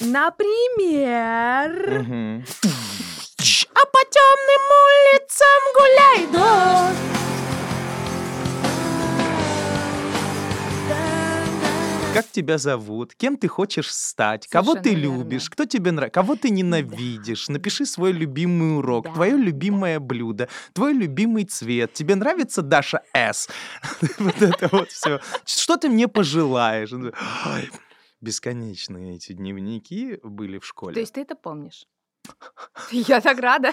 Например... Мгм. А по темным улицам гуляй дождь. Как тебя зовут? Кем ты хочешь стать? Кого ты Совершенно верно. любишь? Кто тебе нравится? Кого ты ненавидишь? Напиши свой любимый урок, Да. твое любимое блюдо, твой любимый цвет. Тебе нравится Даша С? Вот это вот все. Что ты мне пожелаешь? Бесконечные эти дневники были в То школе. есть ты это помнишь? Я так рада.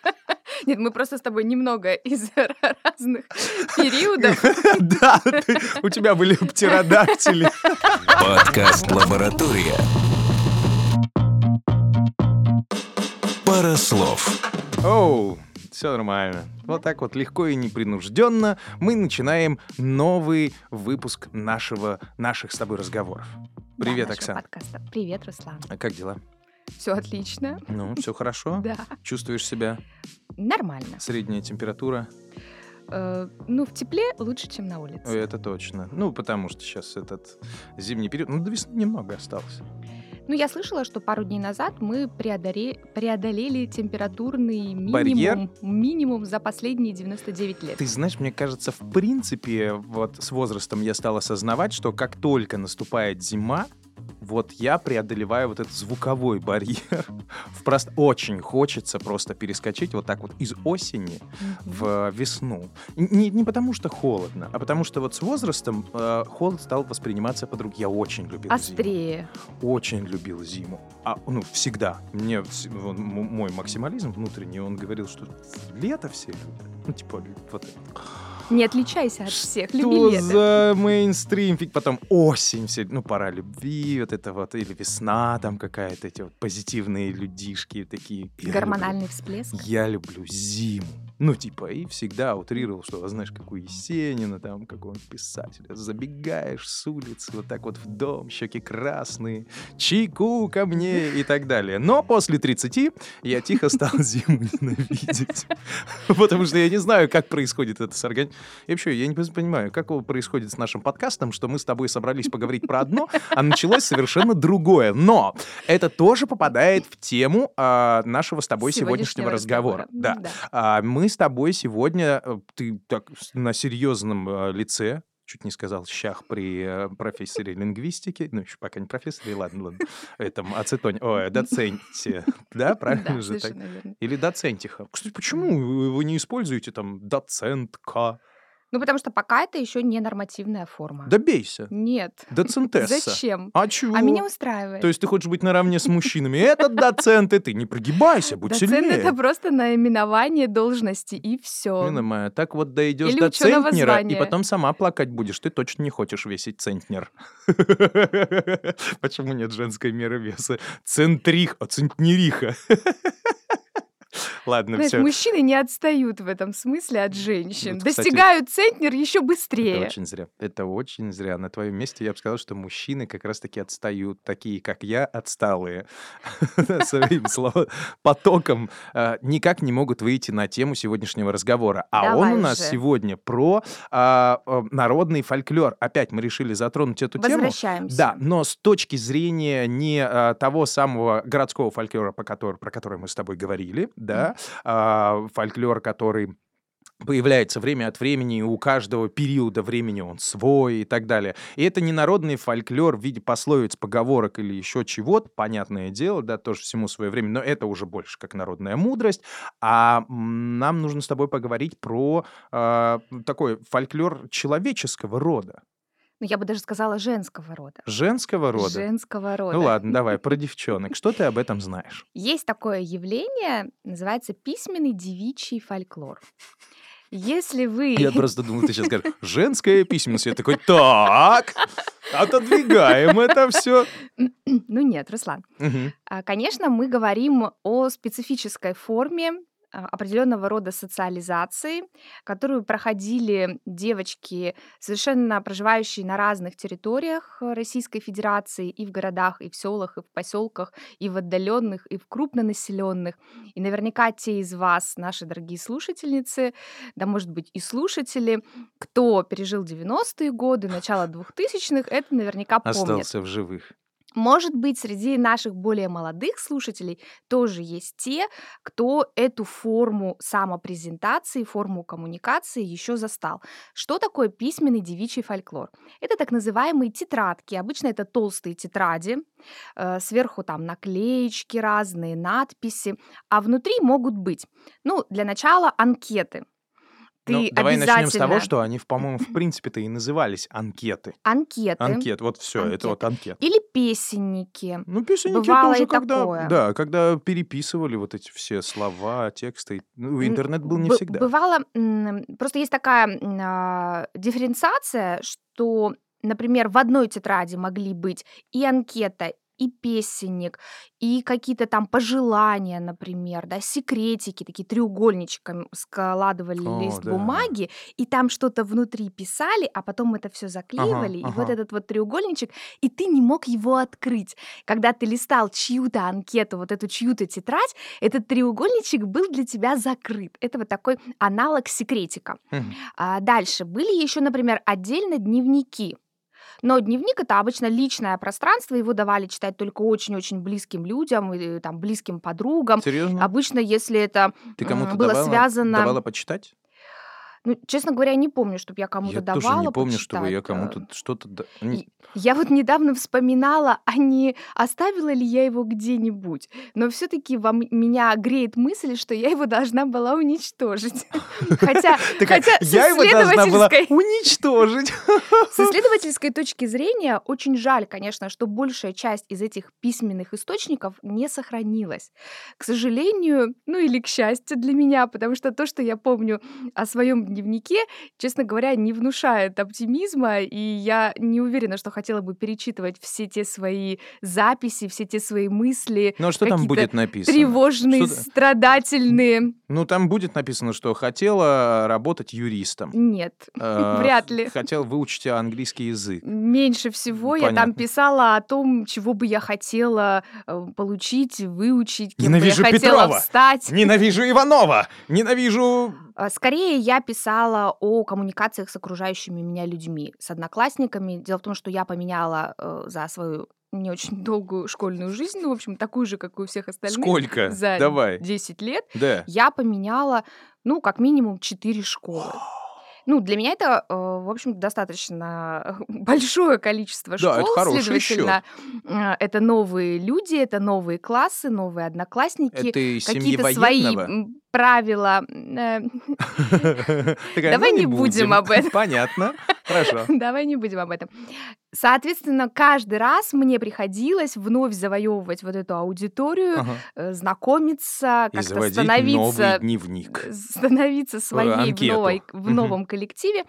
Нет, мы просто с тобой немного из разных периодов. Да, у тебя были птеродактили. Подкаст «Лаборатория». Пара слов. Оу, все нормально. Вот так вот легко и непринужденно мы начинаем новый выпуск нашего, наших с тобой разговоров. Привет, Да, Оксана. подкаста. Привет, Руслан. А как дела? Все отлично. Ну, все хорошо? Да. Чувствуешь себя? Нормально. Средняя температура? Э, Ну, в тепле лучше, чем на улице. Это точно. Ну, потому что сейчас этот зимний период. Ну, до весны немного осталось. Ну, я слышала, что пару дней назад мы преодоре- преодолели температурный Барьер? минимум, минимум за последние 99 лет. Ты знаешь, мне кажется, в принципе, вот с возрастом я стал осознавать, что как только наступает зима, вот я преодолеваю вот этот звуковой барьер. В прост... Очень хочется просто перескочить вот так вот из осени в весну. Не, не потому что холодно, а потому что вот с возрастом э, холод стал восприниматься по-другому. Я очень любил зиму. Острее. Очень любил зиму. А, ну, всегда. Мне м- мой максимализм внутренний, он говорил, что лето все любят. Ну, типа, вот это. Не отличайся от всех. Что Люби лето. за мейнстрим? Фиг Потом осень, все, ну, пора любви, вот это вот, или весна там какая-то, эти вот позитивные людишки такие. Я люблю- Гормональный всплеск. Я люблю зиму. Ну, типа, и всегда утрировал, что, знаешь, как у Есенина, там, какого писателя. Забегаешь с улицы, вот так вот в дом, щеки красные, чайку ко мне и так далее. Но после 30 я тихо стал зиму ненавидеть. Потому что я не знаю, как происходит это с организмом. И вообще, я не понимаю, как происходит с нашим подкастом, что мы с тобой собрались поговорить про одно, а началось совершенно другое. Но это тоже попадает в тему а, нашего с тобой сегодняшнего, разговора. Да. А, мы с тобой сегодня, э, ты так на серьезном э, лице, чуть не сказал щах при э, профессоре лингвистики, ну еще пока не профессоре, ладно, ладно, этом ацетоне, ой, доценте, да, правильно же так? Или доцентиха. Кстати, почему вы не используете там доцентка? Ну, потому что пока это еще не нормативная форма. Да бейся. Нет. Доцентесса. Зачем? А чего? А меня устраивает. То есть ты хочешь быть наравне с мужчинами. Этот доцент, и ты не прогибайся, будь Доцент сильнее. это просто наименование должности, и все. Милая моя, так вот дойдешь Или до центнера, и потом сама плакать будешь. Ты точно не хочешь весить центнер. Почему нет женской меры веса? Центрих, а центнериха. Ладно, Знаешь, все. мужчины не отстают в этом смысле от женщин. Вот, кстати, Достигают центнер еще Это быстрее. очень зря. Это очень зря. На твоем месте я бы сказал, что мужчины как раз-таки отстают, такие, как я, отсталые. Своим словом, потоком а, никак не могут выйти на тему сегодняшнего разговора. А он у нас сегодня про а, а, народный фольклор. Опять мы решили затронуть эту тему. Возвращаемся. Да, но с точки зрения не того самого городского фольклора, про который мы с тобой говорили, да, фольклор, который появляется время от времени, у каждого периода времени он свой и так далее. И это не народный фольклор в виде пословиц, поговорок или еще чего-то, понятное дело, да, тоже всему свое время, но это уже больше как народная мудрость. А нам нужно с тобой поговорить про а, такой фольклор человеческого рода, Ну, я бы даже сказала женского рода. женского рода. Женского рода. Ну ладно, давай, про девчонок. Что ты об этом знаешь? Есть такое явление, называется письменный девичий фольклор. Если вы... Я просто думал, ты сейчас скажешь, женская письменность. Я такой, так, отодвигаем это все. Ну нет, Руслан. А, Конечно, мы говорим о специфической форме определенного рода социализации, которую проходили девочки, совершенно проживающие на разных территориях э, Российской Федерации, и в городах, и в селах, и в поселках, и в отдаленных, и в крупнонаселенных. И наверняка те из вас, наши дорогие слушательницы, да, может быть, и слушатели, кто пережил 90-е годы, начало 2000-х, это наверняка помнят. Остался в живых. Может быть, среди наших более молодых слушателей тоже есть те, кто эту форму самопрезентации, форму коммуникации еще застал. Что такое письменный девичий фольклор? Это так называемые тетрадки. Обычно это толстые тетради, э, сверху там наклеечки разные, надписи, а внутри могут быть, ну, для начала анкеты. Ну, Ты давай начнем с того, обязательно что они, по-моему, в принципе-то и назывались анкеты. анкеты Анкет, вот все, это Анкеты. вот анкет. или песенники. Ну, песенники это Бывало и когда, такое. да, когда переписывали вот эти все слова, тексты. Ну, интернет был не бы- всегда. Бывало, просто есть такая а, дифференциация, что, например, в одной тетради могли быть и анкета, и песенник, и какие-то там пожелания, например, да, секретики, такие треугольничками складывали О, лист да. бумаги, и там что-то внутри писали, а потом это все заклеивали, и вот ага. этот вот треугольничек, и ты не мог его открыть. Когда ты листал чью-то анкету, вот эту чью-то тетрадь, этот треугольничек был для тебя закрыт. Это вот такой аналог секретика. Мгм. А дальше были еще, например, отдельно дневники. Но дневник это обычно личное пространство, его давали читать только очень-очень близким людям, и, там, близким подругам. Серьезно? Обычно, если это Ты кому-то было давала, связано... давала почитать? Ну, честно говоря, не помню, чтобы я кому-то Я давала тоже не помню, чтобы я почитать, э, кому-то что-то... Я вот недавно вспоминала, а не оставила ли я его где-нибудь. Но все-таки во меня греет мысль, что я его должна была уничтожить. Хотя, хотя я его должна была уничтожить. с исследовательской точки зрения очень жаль, конечно, что большая часть из этих письменных источников не сохранилась. К сожалению, ну или к счастью для меня, потому что то, что я помню о своем дневнике, честно говоря, не внушает оптимизма, и я не уверена, что хотела бы перечитывать все те свои записи, все те свои мысли, Ну, а что там будет написано? тревожные, Что-то- страдательные. Ну, там будет написано, что хотела работать юристом. Нет, э, вряд ли. Хотел выучить английский язык. Меньше всего я там писала о том, чего бы я хотела э, получить, выучить, кем Ненавижу бы я хотела Петрова! стать. Ненавижу Иванова! Ненавижу... А, Скорее я писала о коммуникациях с окружающими меня людьми, с одноклассниками. Дело в том, что я поменяла э, за свою не очень долгую школьную жизнь, ну, в общем, такую же, как и у всех остальных, Сколько? за Давай. 10 лет, Да. я поменяла, ну, как минимум 4 школы. Ну, для меня это, э, в общем, достаточно большое количество Да, это школ, хороший следовательно, э, это новые люди, это новые классы, новые одноклассники, Это семьи какие-то свои правила. э, Давай «Ну, не будем об этом. Понятно. Хорошо. Давай не будем об этом. Соответственно, каждый раз мне приходилось вновь завоевывать вот эту аудиторию, Ага. э, знакомиться, как-то заводить новый становиться дневник. становиться своей в, новой, в новом коллективе.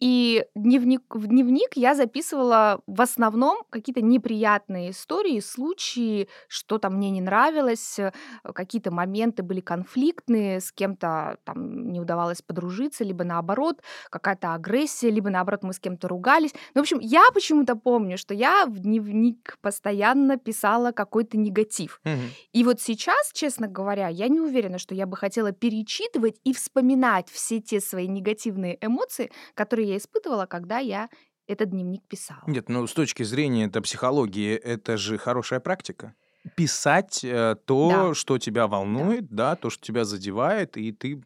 И дневник, в дневник я записывала в основном какие-то неприятные истории, случаи, что-то мне не нравилось, э, какие-то моменты были конфликтные, с кем-то там не удавалось подружиться, либо наоборот, какая-то агрессия, либо наоборот мы с кем-то ругались. Ну, в общем, я почему-то помню, что я в дневник постоянно писала какой-то негатив. Мгм. И вот сейчас, честно говоря, я не уверена, что я бы хотела перечитывать и вспоминать все те свои негативные эмоции, которые я испытывала, когда я этот дневник писала. Нет, ну с точки зрения это психологии, это же хорошая практика. Писать э, то, Да. что тебя волнует, да. то, что тебя задевает, и ты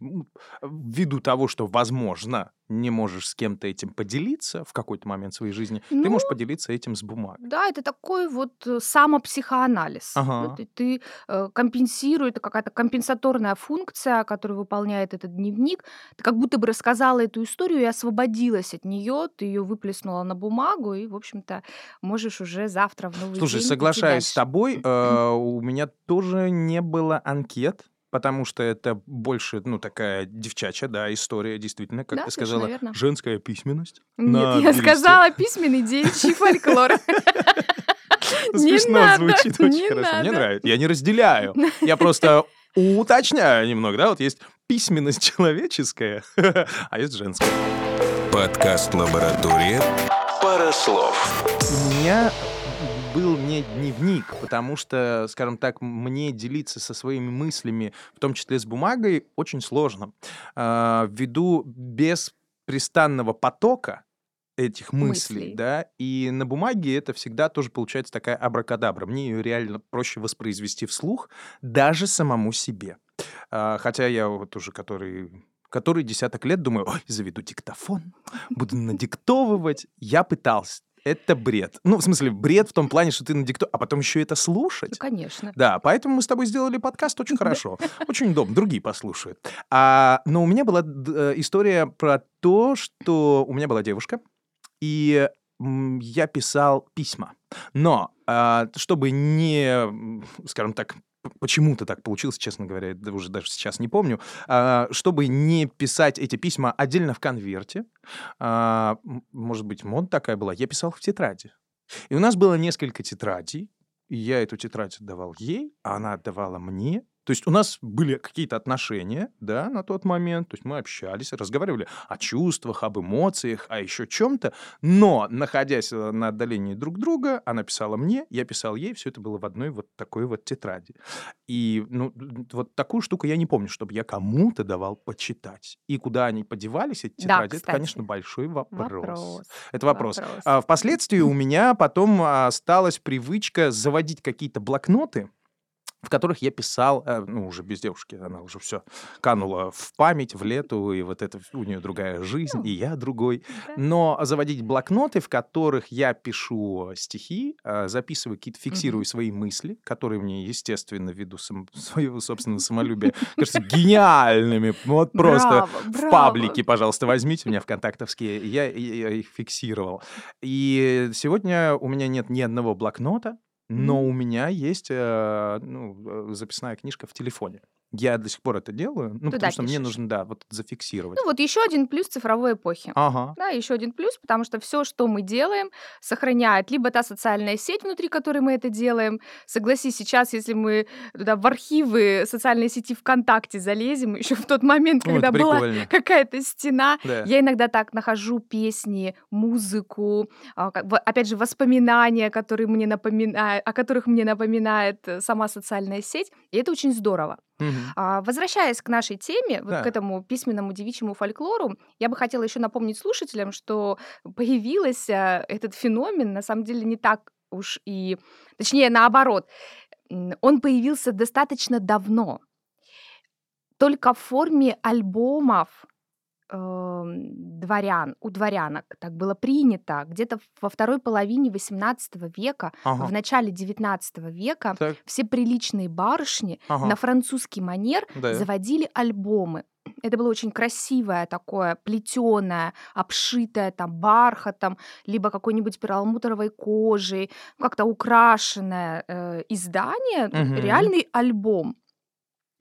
ввиду того, что, возможно, не можешь с кем-то этим поделиться в какой-то момент своей жизни, ты Ну, можешь поделиться этим с бумагой. да, это такой вот э, самопсихоанализ. Ага. И ты э, компенсируешь, это какая-то компенсаторная функция, которую выполняет этот дневник. Ты как будто бы рассказала эту историю и освободилась от нее, ты ее выплеснула на бумагу, и, в общем-то, можешь уже завтра в новый Слушай, день соглашаюсь с тобой, э, у меня тоже не было анкет, потому что это больше, ну, такая девчачья, да, история, действительно, как Да, ты сказала, верно. женская письменность. Нет, я сказала письменный девичий фольклор. Не Смешно надо, звучит очень не хорошо. Мне нравится. Я не разделяю. Я просто уточняю немного, да, вот есть письменность человеческая, а есть женская. Подкаст «Лаборатория». Пара слов. У меня был не дневник, потому что, скажем так, мне делиться со своими мыслями, в том числе с бумагой, очень сложно. А, Ввиду беспрестанного потока этих мыслей, мыслей, да, и на бумаге это всегда тоже получается такая абракадабра. Мне ее реально проще воспроизвести вслух даже самому себе. А, хотя я вот уже который который десяток лет думаю, ой, заведу диктофон, буду надиктовывать. Я пытался, это бред. Ну, в смысле, бред в том плане, что ты на дикту, а потом еще это слушать. Ну, конечно. Да, поэтому мы с тобой сделали подкаст очень хорошо. Очень удобно, другие послушают. А, но у меня была э, история про то, что у меня была девушка, и я писал письма. Но а, чтобы не, скажем так, почему-то так получилось, честно говоря, уже даже сейчас не помню, а, чтобы не писать эти письма отдельно в конверте, а, может быть, мод такая была, я писал в тетради. И у нас было несколько тетрадей, и я эту тетрадь отдавал ей, а она отдавала мне, то есть у нас были какие-то отношения, да, на тот момент, то есть мы общались, разговаривали о чувствах, об эмоциях, о еще чем-то, но, находясь э, на отдалении друг друга, она писала мне, я писал ей, все это было в одной вот такой вот тетради. И, ну, вот такую штуку я не помню, чтобы я кому-то давал почитать. И куда они подевались, эти тетради, да, это, конечно, большой вопрос. вопрос. Это вопрос. вопрос. А, впоследствии у меня потом осталась привычка заводить какие-то блокноты, в которых я писал, э, ну, уже без девушки, она уже все канула в память, в лету, и вот это у нее другая жизнь, и я другой. Но заводить блокноты, в которых я пишу стихи, э, записываю какие-то, фиксирую свои мысли, которые мне, естественно, ввиду сам, своего собственного самолюбия, кажется, гениальными. Вот просто в паблике, пожалуйста, возьмите меня в контактовские. Я их фиксировал. И сегодня у меня нет ни одного блокнота, но у меня есть э, ну, э, записная книжка в телефоне. Я до сих пор это делаю, ну, Туда потому что мне нужно, да, вот зафиксировать. Ну, вот еще один плюс цифровой эпохи. Ага. Да, еще один плюс, потому что все, что мы делаем, сохраняет либо та социальная сеть, внутри которой мы это делаем. Согласись, сейчас, если мы туда в архивы социальной сети ВКонтакте залезем, еще в тот момент, когда это была какая-то стена, Да. я иногда так нахожу песни, музыку, а, опять же, воспоминания, которые мне напоминают, о которых мне напоминает э, сама социальная сеть, и это очень здорово. А, возвращаясь к нашей теме, вот к этому письменному девичьему фольклору, я бы хотела еще напомнить слушателям, что появился этот феномен на самом деле не так уж и, точнее, наоборот, он появился достаточно давно, только в форме альбомов дворян, у дворянок так было принято. Где-то во второй половине XVIII века, Ага. в начале XIX века Так. все приличные барышни на французский манер Да. заводили альбомы. Это было очень красивое такое, плетеное, обшитое там бархатом, либо какой-нибудь перламутровой кожей, как-то украшенное э, издание, Мгм. реальный альбом.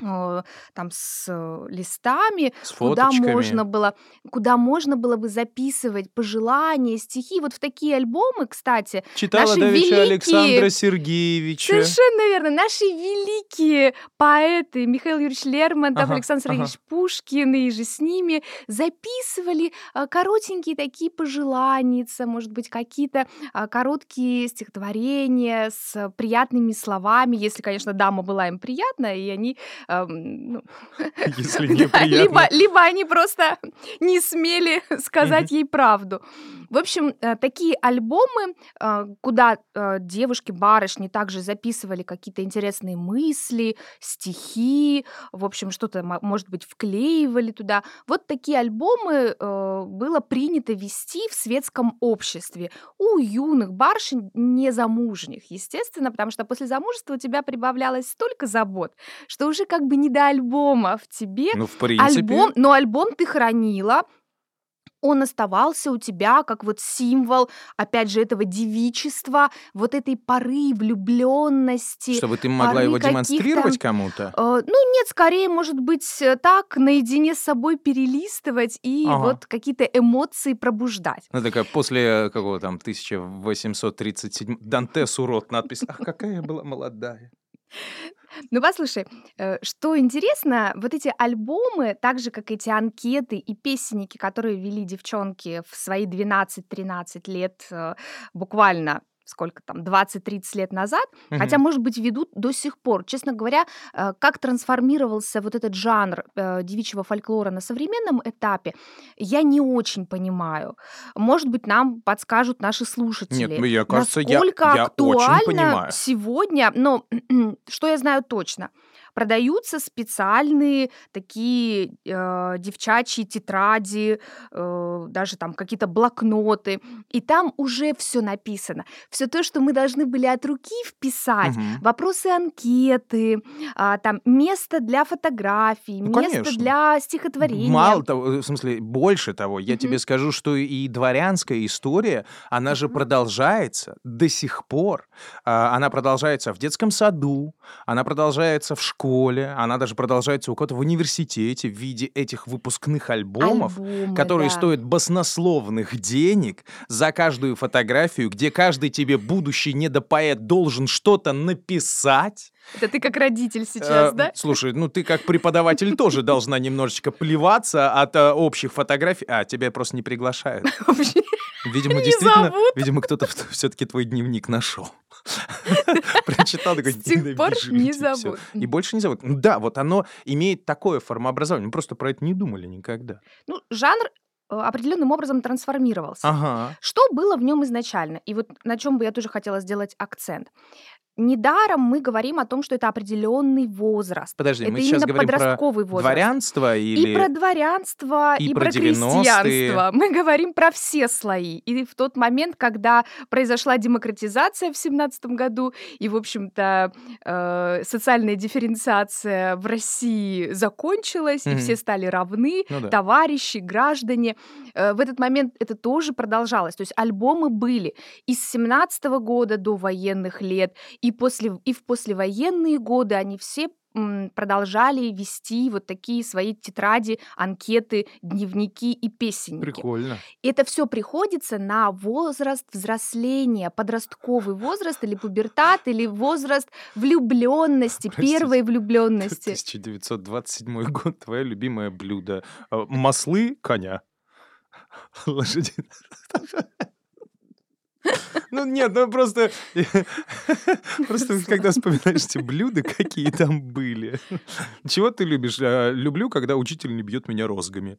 Э, там с э, листами, С куда можно было куда можно было бы записывать пожелания, стихи. Вот в такие альбомы, кстати, Читала наши давеча Александра великие Сергеевича. Совершенно верно. Наши великие поэты Михаил Юрьевич Лермонтов, Ага, Александр ага. Сергеевич Пушкин и же с ними записывали а, коротенькие такие пожелания, может быть, какие-то а, короткие стихотворения с приятными словами, если, конечно, дама была им приятна, и они ну, Если неприятно. либо, либо они просто не смели сказать ей правду. В общем, э, такие альбомы, э, куда э, девушки, барышни также записывали какие-то интересные мысли, стихи, в общем, что-то, может быть, вклеивали туда. Вот такие альбомы было принято вести в светском обществе у юных барышень незамужних, естественно, потому что после замужества у тебя прибавлялось столько забот, что уже как бы не до альбома в тебе. Ну, в принципе. Альбом, но альбом ты хранила, он оставался у тебя как вот символ, опять же, этого девичества, вот этой поры влюбленности. Чтобы ты могла его демонстрировать кому-то? Э, ну, нет, скорее, может быть, э, так, наедине с собой перелистывать и ага. вот какие-то эмоции пробуждать. Ну, такая после какого там 1837... Дантес урод, надпись. Ах, какая я была молодая. Ну, послушай, э, что интересно, вот эти альбомы, так же, как эти анкеты и песенники, которые вели девчонки в свои 12-13 лет, э, буквально сколько там, 20-30 лет назад, угу. хотя, может быть, ведут до сих пор. Честно говоря, э, как трансформировался вот этот жанр э, девичьего фольклора на современном этапе, я не очень понимаю. Может быть, нам подскажут наши слушатели. Нет, ну, я, кажется, насколько я, я актуально очень понимаю. сегодня, но что я знаю точно – продаются специальные такие э, девчачьи тетради, э, даже там какие-то блокноты, и там уже все написано. Все то, что мы должны были от руки вписать, угу. вопросы анкеты, э, там место для фотографий, ну, место конечно. для стихотворения. Мало того, в смысле, больше того, я угу. тебе скажу, что и дворянская история, она угу. же продолжается до сих пор. А, она продолжается в детском саду, она продолжается в школе, школе, она даже продолжается у кого-то в университете в виде этих выпускных альбомов, Альбомы, которые да. стоят баснословных денег за каждую фотографию, где каждый тебе будущий недопоэт должен что-то написать. Это ты как родитель сейчас, э, да? Слушай, ну ты как преподаватель тоже должна немножечко плеваться от э, общих фотографий. А, тебя просто не приглашают. Видимо, действительно, видимо, кто-то все-таки твой дневник нашел. Прочитал такой, С тех пор не зовут. И больше не зовут. Ну да, вот оно имеет такое формообразование. Мы просто про это не думали никогда. Ну, жанр э, определенным образом трансформировался. Ага. Что было в нем изначально? И вот на чем бы я тоже хотела сделать акцент. Недаром мы говорим о том, что это определенный возраст. Подожди, это мы сейчас говорим про подростковый возраст. дворянство или... И про дворянство, и и, про про 90-е. крестьянство. Мы говорим про все слои. И в тот момент, когда произошла демократизация в семнадцатом году, и, в общем-то, э, социальная дифференциация в России закончилась, и Мгм. все стали равны, Ну да. товарищи, граждане, э, в этот момент это тоже продолжалось. То есть альбомы были и с семнадцатого года до военных лет, и, после, и в послевоенные годы они все продолжали вести вот такие свои тетради, анкеты, дневники и песенники. Прикольно. Это все приходится на возраст взросления, подростковый возраст или пубертат, или возраст влюбленности, Простите. первой влюбленности. 1927 год, твое любимое блюдо. Маслы коня. Лошади. Ну нет, ну просто... Просто когда вспоминаешь эти блюда, какие там были. Чего ты любишь? Э, Люблю, когда учитель не бьет меня розгами.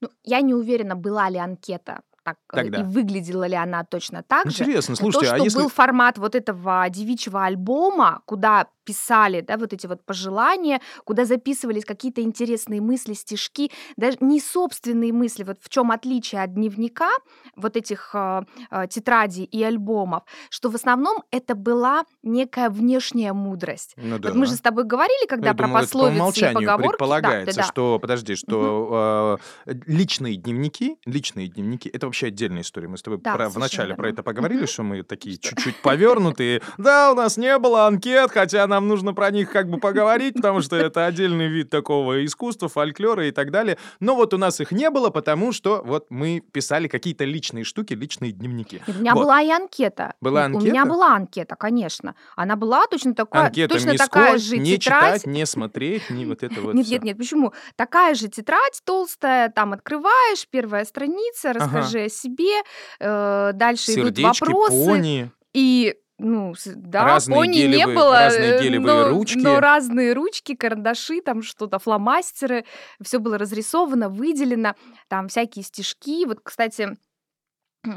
Ну, я не уверена, была ли анкета так, э, Тогда. и выглядела ли она точно так же. Интересно, Но слушайте, то, а что если... был формат вот этого девичьего альбома, куда писали, да, вот эти вот пожелания, куда записывались какие-то интересные мысли, стишки, даже не собственные мысли, вот в чем отличие от дневника, вот этих э, э, тетрадей и альбомов, что в основном это была некая внешняя мудрость. Ну да. Вот мы же с тобой говорили, когда я про думал, это по пословицы и поговорки. предполагается, да, да, да. что, подожди, что э, личные дневники, личные дневники, это вообще отдельная история. Мы с тобой Да, про- вначале про верно. это поговорили, Мгм. что мы такие чуть-чуть повернутые. Да, у нас не было анкет, хотя нам нужно про них как бы поговорить, потому что это отдельный вид такого искусства, фольклора и так далее. Но вот у нас их не было, потому что вот мы писали какие-то личные штуки, личные дневники. У меня Вот. была и анкета. Была У- У меня анкета? была анкета, конечно. Она была точно такая, Анкета точно не такая скоро, же не тетрадь. читать, не смотреть, не вот это вот Нет, нет, нет, почему? Такая же тетрадь толстая, там открываешь, первая страница, Ага. О себе, э, дальше идут Сердечки, вопросы. пони. И, ну, да, Разные пони не гелевые- было, разные э, гелевые но, ручки. но разные ручки, карандаши, там что-то, фломастеры, все было разрисовано, выделено, там всякие стишки. Вот, кстати,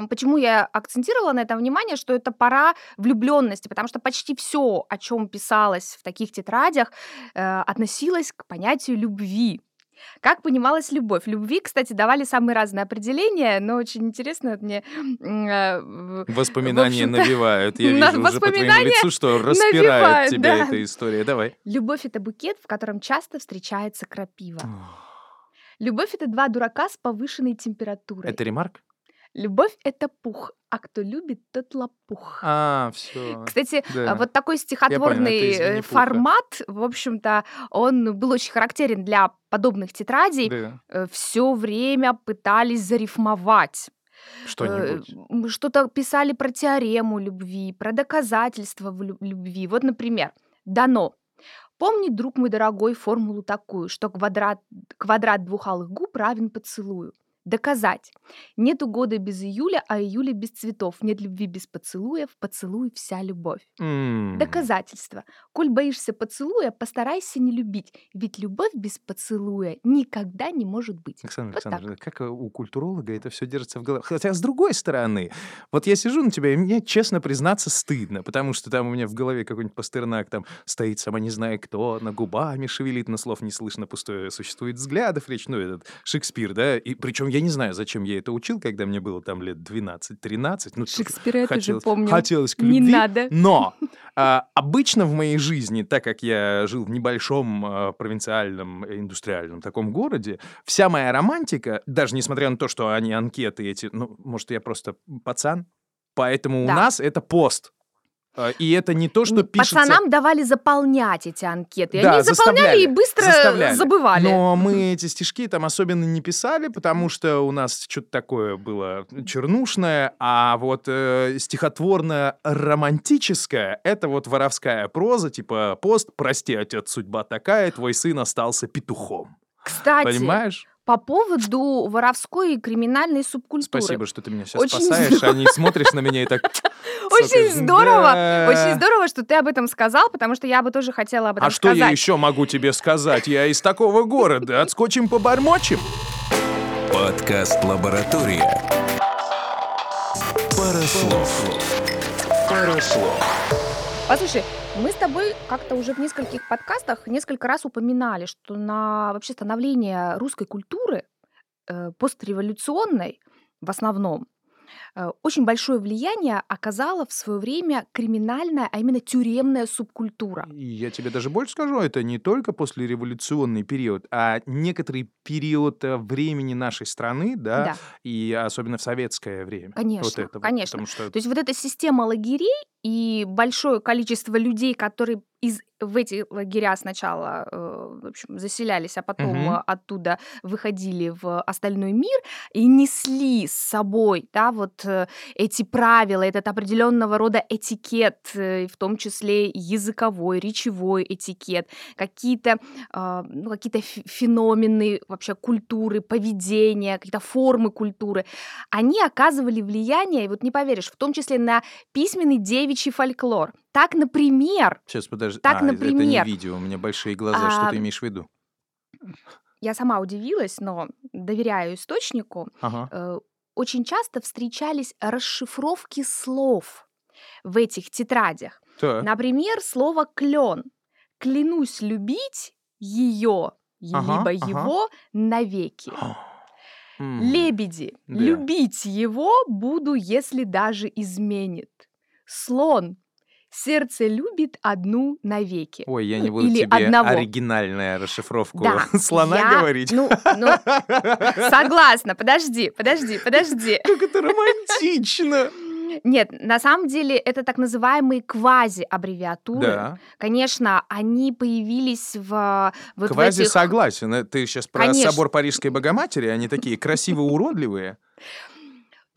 Почему я акцентировала на этом внимание, что это пора влюбленности, потому что почти все, о чем писалось в таких тетрадях, э, относилось к понятию любви. Как понималась любовь? Любви, кстати, давали самые разные определения, но очень интересно мне э, Воспоминания навевают. Я вижу уже по твоему лицу, что распирает тебя да. эта история. Давай. Любовь это букет, в котором часто встречается крапива. Любовь это два дурака с повышенной температурой. Это ремарк? Любовь это пух, а кто любит, тот лопух. А, все. Кстати, Да. а, вот такой стихотворный э, Винни-Пуха. формат, в общем-то, он был очень характерен для подобных тетрадей. Да. Все время пытались зарифмовать. Что-нибудь. Э, Что-то писали про теорему любви, про доказательства любви. Вот, например, дано. Помни, друг мой дорогой, формулу такую, что квадрат, квадрат двух алых губ равен поцелую. Доказать. Нету года без июля, а июля без цветов. Нет любви без поцелуя, в поцелуй вся любовь. М. Доказательство. Коль боишься поцелуя, постарайся не любить, ведь любовь без поцелуя никогда не может быть. Александр Вот так. Александрович, как э, у культуролога это все держится в голове. Хотя, с другой стороны, вот я сижу на тебя, и мне, честно признаться, стыдно, потому что там у меня в голове какой-нибудь пастернак там стоит сама не зная кто, на губами шевелит, на слов не слышно, пустое существует взглядов, речь, ну, этот Шекспир, да, и причем я не знаю, зачем я это учил, когда мне было там лет 12-13, ну, Шекспира я тоже хотелось, помню. хотелось к Не любви, надо. но а, обычно в моей жизни, так как я жил в небольшом а, провинциальном э, индустриальном таком городе, вся моя романтика, даже несмотря на то, что они анкеты эти, ну, может, я просто пацан, поэтому у Да. нас это пост. А, И это не то, что пишется... Пацанам давали заполнять эти анкеты. Да, они заполняли и быстро заставляли. забывали. Но мы эти стишки там особенно не писали, потому что у нас что-то такое было чернушное, а вот э, стихотворно-романтическое — это вот воровская проза, типа «Пост, прости, отец, судьба такая, твой сын остался петухом». Кстати, Понимаешь? По поводу воровской и криминальной субкультуры. Спасибо, что ты меня сейчас Очень спасаешь, а не смотришь на меня и так... Очень здорово, очень здорово, что ты об этом сказал, потому что я бы тоже хотела об этом А что я сказать. еще могу тебе сказать? Я из такого города. Отскочим побормочем? Подкаст «Лаборатория». Парослов. Парослов. Послушай, мы с тобой как-то уже в нескольких подкастах несколько раз упоминали, что на вообще становление русской культуры э, постреволюционной в основном очень большое влияние оказала в свое время криминальная, а именно тюремная субкультура. И я тебе даже больше скажу, это не только послереволюционный период, а некоторый период э, времени нашей страны, да, Да, и особенно в советское время. Конечно, вот это вот, конечно. потому что То есть вот эта система лагерей и большое количество людей, которые из, в эти лагеря сначала э, в общем, заселялись, а потом э, оттуда выходили в остальной мир и несли с собой да, вот, э, эти правила, этот определенного рода этикет, э, в том числе языковой, речевой этикет, какие-то а, ну, какие-то фе- феномены вообще культуры, поведения, какие-то формы культуры, они оказывали влияние, и вот не поверишь, в том числе на письменный девичий фольклор. Так, например, Сейчас, подожди. Так, а, это не например, видео, у меня большие глаза. Что а, ты имеешь в виду? я сама удивилась, но доверяю источнику, Ага. Очень часто встречались расшифровки слов в этих тетрадях. Так. Например, слово клен. Клянусь любить ее, Ага, либо ага. его навеки. Лебеди. Да. Любить его буду, если даже изменит. Слон. Сердце любит одну навеки. Ой, я Ну, не буду или тебе одного. оригинальная расшифровку Да, слона я- говорить. Ну, ну, согласна. Подожди, подожди, подожди. Как это романтично. Нет, на самом деле это так называемые квази-аббревиатуры. Да. Конечно, они появились в вот в Квази этих... Э, Ты сейчас про Конечно. собор Парижской Богоматери, они такие красиво-уродливые.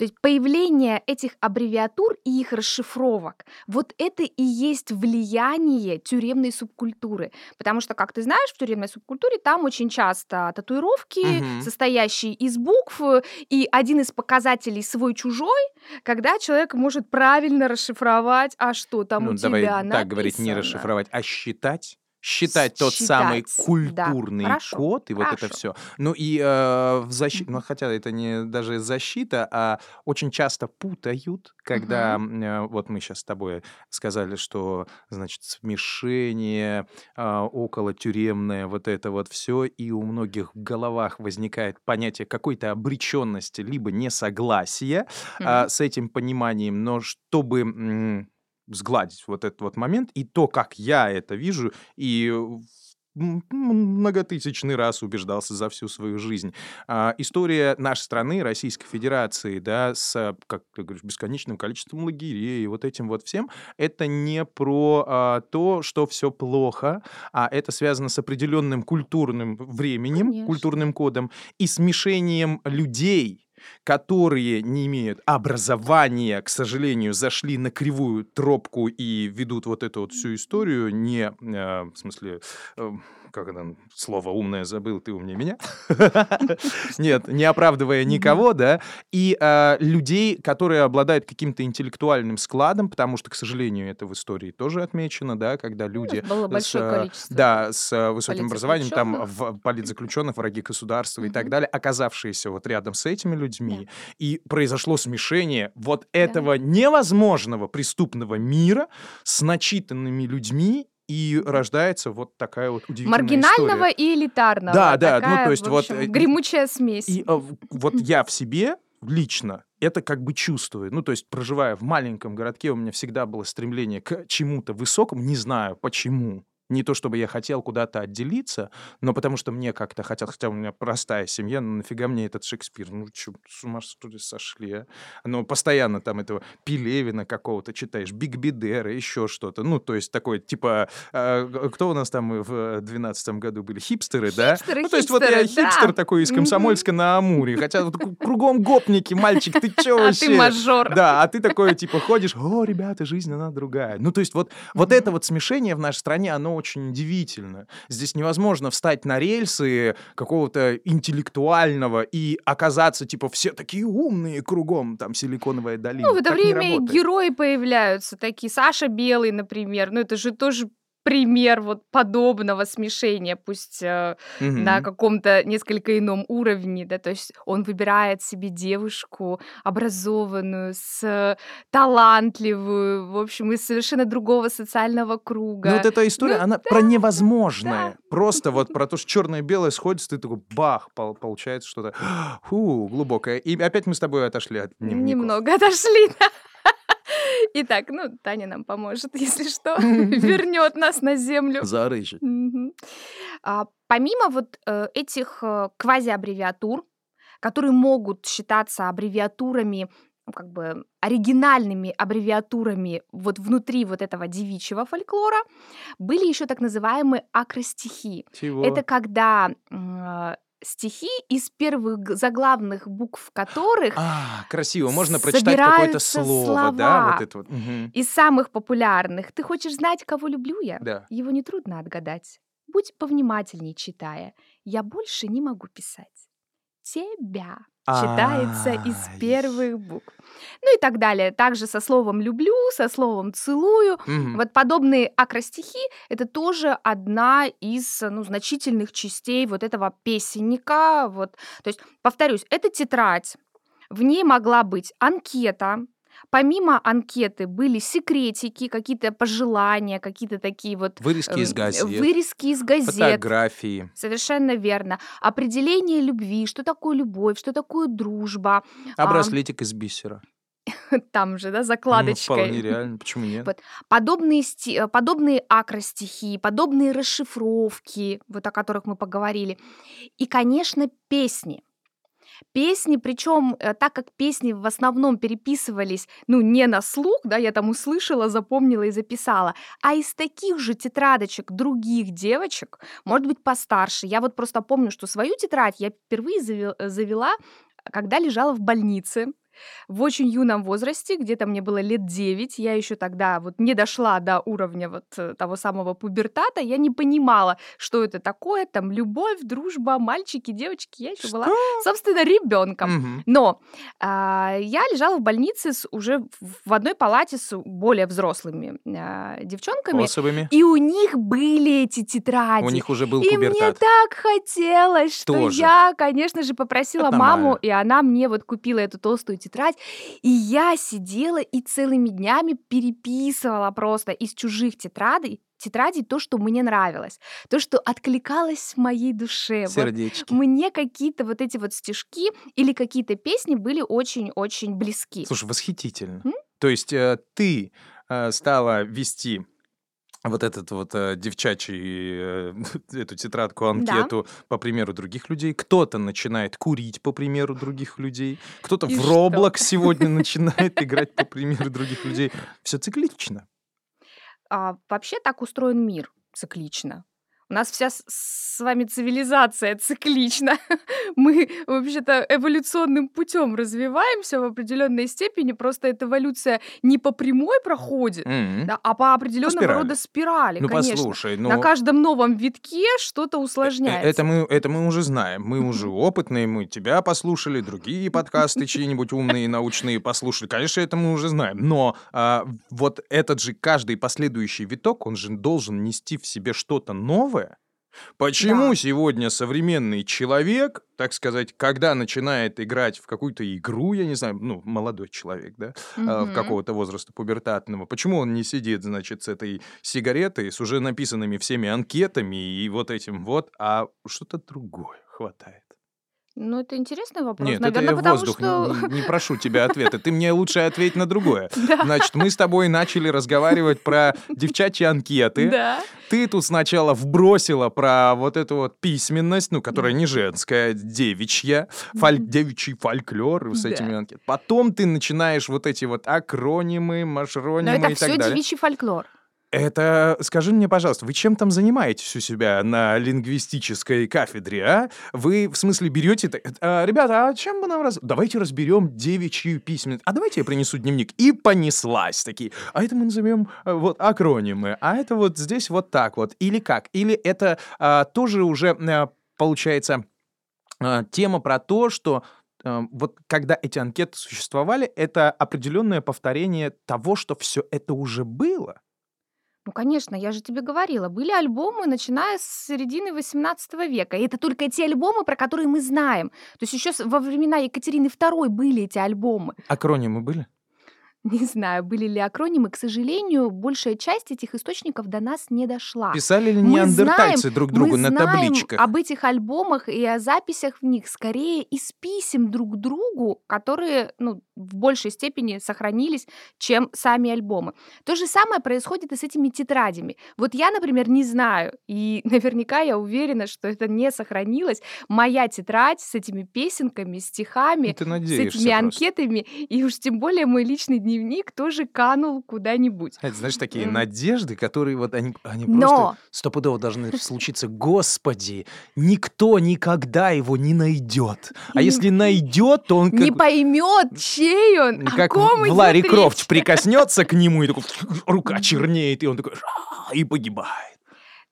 То есть появление этих аббревиатур и их расшифровок, вот это и есть влияние тюремной субкультуры. Потому что, как ты знаешь, в тюремной субкультуре там очень часто татуировки, Мгм. состоящие из букв, и один из показателей свой-чужой, когда человек может правильно расшифровать, а что там ну, у давай тебя так говорить, не написано. расшифровать, а считать. Считать тот самый Считать, да. культурный Хорошо, код и вот это хорошо. все. Ну и э, в защиту, ну хотя это не даже защита, а очень часто путают, когда м, э, вот мы сейчас с тобой сказали, что значит смешение, а, около тюремное, вот это вот все, и у многих в головах возникает понятие какой-то обреченности либо несогласия а, Мгм. с этим пониманием, но чтобы сгладить вот этот вот момент и то, как я это вижу, и многотысячный раз убеждался за всю свою жизнь. А, история нашей страны, Российской Федерации, да, с, как ты говоришь, бесконечным количеством лагерей и вот этим вот всем, это не про а, то, что все плохо, а это связано с определенным культурным временем, Конечно. культурным кодом и смешением людей, которые не имеют образования, к сожалению, зашли на кривую тропку и ведут вот эту вот всю историю, не, э, в смысле, э, как это слово умное забыл, ты умнее меня. Нет, не оправдывая никого, да, и э, людей, которые обладают каким-то интеллектуальным складом, потому что, к сожалению, это в истории тоже отмечено, да, когда Ну, люди было с, большое э, количество да, с э, высоким образованием, там в политзаключенных, враги государства и так далее, оказавшиеся вот рядом с этими людьми, и произошло смешение вот этого невозможного преступного мира с начитанными людьми, и рождается вот такая вот удивительная Маргинального история. и элитарного. Да, да, ну, Такая, то есть в вот, общем, э, гремучая смесь. И э, в- вот я в себе лично это как бы чувствую. Ну, то есть, проживая в маленьком городке, у меня всегда было стремление к чему-то высокому, не знаю почему. Не то, чтобы я хотел куда-то отделиться, но потому что мне как-то хотелось, хотя у меня простая семья, ну нафига мне этот Шекспир? Ну, что, с ума что ли сошли, а? Ну, постоянно там этого Пелевина какого-то читаешь, Бегбедера, еще что-то. Ну, то есть, такой, типа, а, г- кто у нас там в двенадцатом году были? Хипстеры, да? Хипстеры, Ну, то есть, вот я хипстеры, да. хипстер такой из. Комсомольска на Амуре, хотя вот кругом гопники, мальчик, ты А вообще? ты мажор. Да, а ты такой, типа, ходишь, о, ребята, жизнь, она другая. Ну, то есть вот, вот это вот смешение в нашей стране, оно очень удивительно. Здесь невозможно встать на рельсы какого-то интеллектуального и оказаться, типа, все такие умные кругом, там, Силиконовая долина. Ну, в это Так время герои появляются, такие Саша Белый, например. Ну, это же тоже пример вот подобного смешения, пусть э, на Мгм. каком-то несколько ином уровне, да, то есть он выбирает себе девушку образованную, с талантливую, в общем, из совершенно другого социального круга. Ну, вот эта история, Ну, она про невозможное. да. Просто вот про то, что черное и белое сходится, ты такой, бах, пол- получается что-то, фу, глубокое. И опять мы с тобой отошли от дневников. Немного отошли, да. Итак, ну, Таня нам поможет, если что, вернет нас на землю. Зарычит. Мгм. А, помимо вот э, этих э, квази-аббревиатур, которые могут считаться аббревиатурами, ну, как бы оригинальными аббревиатурами вот внутри вот этого девичьего фольклора, были еще так называемые акростихи. Чего? Это когда э, стихи из первых заглавных букв которых А, красиво. Можно прочитать какое-то слово, да? слова. Вот это вот. Мгм. из самых популярных. Ты хочешь знать, кого люблю я? Да. Его нетрудно отгадать. Будь повнимательней, читая. Я больше не могу писать. Тебя читается из первых букв. Ну и так далее. Также со словом «люблю», со словом «целую». Вот подобные акростихи — это тоже одна из ну, значительных частей вот этого песенника. Вот. То есть, повторюсь, это тетрадь. В ней могла быть анкета. Помимо анкеты были секретики, какие-то пожелания, какие-то такие вот Вырезки из эм, газет, вырезки из газет. фотографии. Совершенно верно. Определение любви, что такое любовь, что такое дружба. А А, браслетик из бисера. Там же, да, Ну, закладочкой. вполне реально. Почему нет? Вот. Подобные, сти- э, подобные акростихи, подобные расшифровки, вот о которых мы поговорили. И, конечно, песни. Песни, причем так как песни в основном переписывались, ну, не на слух, да, я там услышала, запомнила и записала, а из таких же тетрадочек других девочек, может быть, постарше. Я вот просто помню, что свою тетрадь я впервые заве- завела, когда лежала в больнице в очень юном возрасте, где-то мне было лет 9, я еще тогда вот не дошла до уровня вот э, того самого пубертата, я не понимала, что это такое, там любовь, дружба, мальчики, девочки, я еще была, собственно, ребенком. Мгм. Но а, я лежала в больнице с, уже в одной палате с более взрослыми а, девчонками, Особыми. и у них были эти тетради. У них уже был И мне пубертат. так хотелось, что Тоже. я, конечно же, попросила Это маму, и она мне вот купила эту толстую тетрадь. И я сидела и целыми днями переписывала просто из чужих тетрадей, тетрадей то, что мне нравилось, то, что откликалось в моей душе. Вот Сердечки. мне какие-то вот эти вот стишки или какие-то песни были очень-очень близки. Слушай, восхитительно. М? То есть э, ты э, стала вести вот этот вот э, девчачий, э, эту тетрадку, анкету по примеру других людей. Кто-то начинает курить по примеру других людей. Кто-то И в что? Roblox сегодня начинает играть по примеру других людей. Все циклично. А, вообще так устроен мир циклично. У нас вся с вами цивилизация циклична. Мы, вообще-то, эволюционным путем развиваемся в определенной степени, просто эта эволюция не по прямой проходит, Мгм. да, а по определенного спирали. рода спирали, Ну, конечно. послушай, На ну... каждом новом витке что-то Э, усложняется. Это мы, это мы уже знаем. Мы уже опытные, мы тебя послушали, другие подкасты чьи-нибудь умные, научные послушали. Конечно, это мы уже знаем. Но а, вот этот же каждый последующий виток, он же должен нести в себе что-то новое. Почему Да. сегодня современный человек, так сказать, когда начинает играть в какую-то игру, я не знаю, ну, молодой человек, да, а, в какого-то возраста пубертатного, почему он не сидит, значит, с этой сигаретой, с уже написанными всеми анкетами и вот этим вот, а что-то другое хватает? Ну, это интересный вопрос. Нет, Наверное, это я воздух, что... не, не прошу тебя ответа. Ты мне лучше ответь на другое. Да. Значит, мы с тобой начали разговаривать про девчачьи анкеты. Да. Ты тут сначала вбросила про вот эту вот письменность, ну, которая не женская, девичья, фоль- девичий фольклор с Да. этими анкетами. Потом ты начинаешь вот эти вот акронимы, машронимы это и так все далее. девичий фольклор. Это, скажи мне, пожалуйста, вы чем там занимаетесь у себя на лингвистической кафедре, а? Вы, в смысле, берете... «А, ребята, а чем бы нам раз... Давайте разберем девичью письменность. А давайте я принесу дневник. И понеслась такие. А это мы назовем э, вот акронимы. А это вот здесь вот так вот. Или как? Или это а, тоже уже, а, получается, а, тема про то, что а, вот когда эти анкеты существовали, это определенное повторение того, что все это уже было. Ну, конечно, я же тебе говорила, были альбомы, начиная с середины 18 века. И это только те альбомы, про которые мы знаем. То есть еще во времена Екатерины II были эти альбомы. Акронимы были? Не знаю, были ли акронимы. К сожалению, большая часть этих источников до нас не дошла. Писали ли Мы неандертальцы знаем- друг другу Мы на знаем табличках? об этих альбомах и о записях в них скорее из писем друг другу, которые ну, в большей степени сохранились, чем сами альбомы. То же самое происходит и с этими тетрадями. Вот я, например, не знаю, и наверняка я уверена, что это не сохранилось. Моя тетрадь с этими песенками, стихами, Ну, с этими просто. анкетами, и уж тем более мой личный дневник тоже канул куда-нибудь. Это, знаешь, такие надежды, которые вот они, они Но- просто стопудово должны случиться. Господи, никто никогда его не найдет. А если найдет, то он как, Не поймет, чей он, как в Ларри. Крофт прикоснется к нему и такой рука чернеет, и он такой и погибает.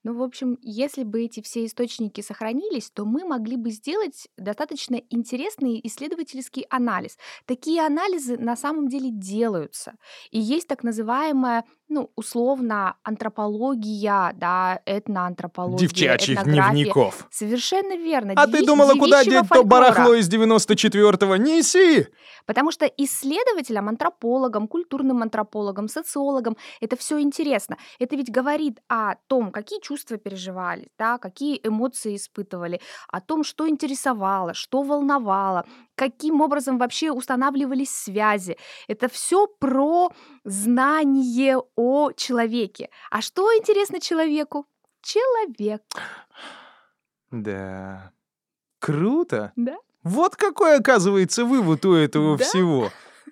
Ну, в общем, если бы эти все источники сохранились, то мы могли бы сделать достаточно интересный исследовательский анализ. Такие анализы на самом деле делаются. И есть так называемая, ну, условно, антропология, да, этноантропология, Девчачьих этнография. дневников. Совершенно верно. А ты деви- думала, куда деть то фольклора. барахло из 94-го? Неси! Потому что исследователям, антропологам, культурным антропологам, социологам это все интересно. Это ведь говорит о том, какие чувства переживали, да, какие эмоции испытывали, о том, что интересовало, что волновало, каким образом вообще устанавливались связи. Это все про знание о человеке. А что интересно человеку? Человек, Да. Круто. да? Вот какой, оказывается, вывод у этого Да? всего.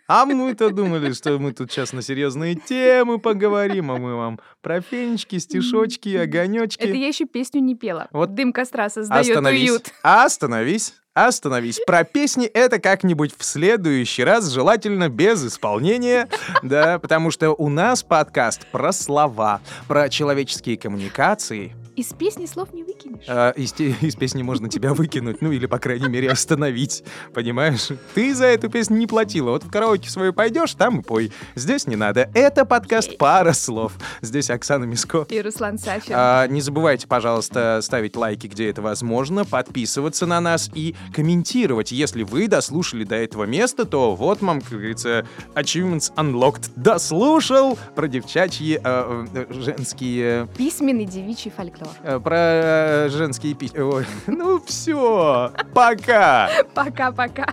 А мы-то думали, что мы тут сейчас на серьезные темы поговорим, а мы вам про фенечки, стишочки, огонечки. Это я еще песню не пела. Вот Дым костра создает Остановись. уют. Остановись. Остановись. Про песни это как-нибудь в следующий раз, желательно без исполнения, да, потому что у нас подкаст про слова, про человеческие коммуникации. Из песни слов не выкинешь. А, из, из песни можно тебя выкинуть, ну или, по крайней мере, остановить, понимаешь? Ты за эту песню не платила. Вот в караоке свою пойдешь, там и пой. Здесь не надо. Это подкаст «Пара слов». Здесь Оксана Миско. И Руслан Сафин. А, не забывайте, пожалуйста, ставить лайки, где это возможно, подписываться на нас и комментировать. Если вы дослушали до этого места, то вот вам, как говорится, Achievements Unlocked. Дослушал про девчачьи, э, э, женские, Письменный девичий фольклор. Э, про э, женские письма. Ой, ну все, пока. Пока-пока.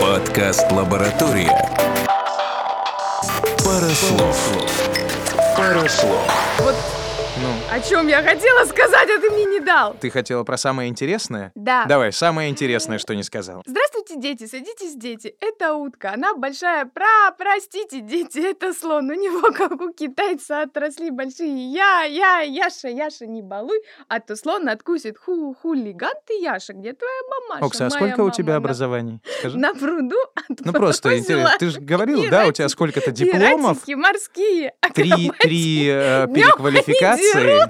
Подкаст «Лаборатория». Пара слов. Пара слов. Вот Ну, О чем я хотела сказать, а ты мне не дал. ты хотела про самое интересное? Да. Давай, самое интересное, что не сказал. Здравствуйте, дети, садитесь, дети. Это утка. Она большая. Про, простите, дети, это слон. У него, как у китайца, отросли большие я, я, Яша, Яша, не балуй, а то слон откусит ху, хулиган ты, Яша. Где твоя мамаша? Окса, а сколько у тебя на- образований? Скажи. На пруду Ну просто интересно. Ты же говорил, да, у тебя сколько-то дипломов, морские. три, акробатики. три э, переквалификации,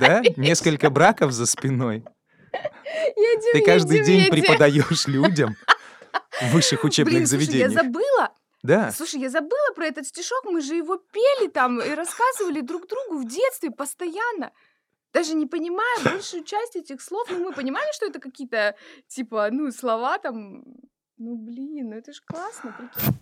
да, несколько браков за спиной. Ты каждый день преподаешь людям в высших учебных Блин, слушай, я заведениях. забыла. Да, Слушай, я забыла про этот стишок, мы же его пели там и рассказывали друг другу в детстве постоянно. Даже не понимая большую часть этих слов, но мы понимали, что это какие-то, типа, ну, слова там... Ну, блин, ну это ж классно, прикинь.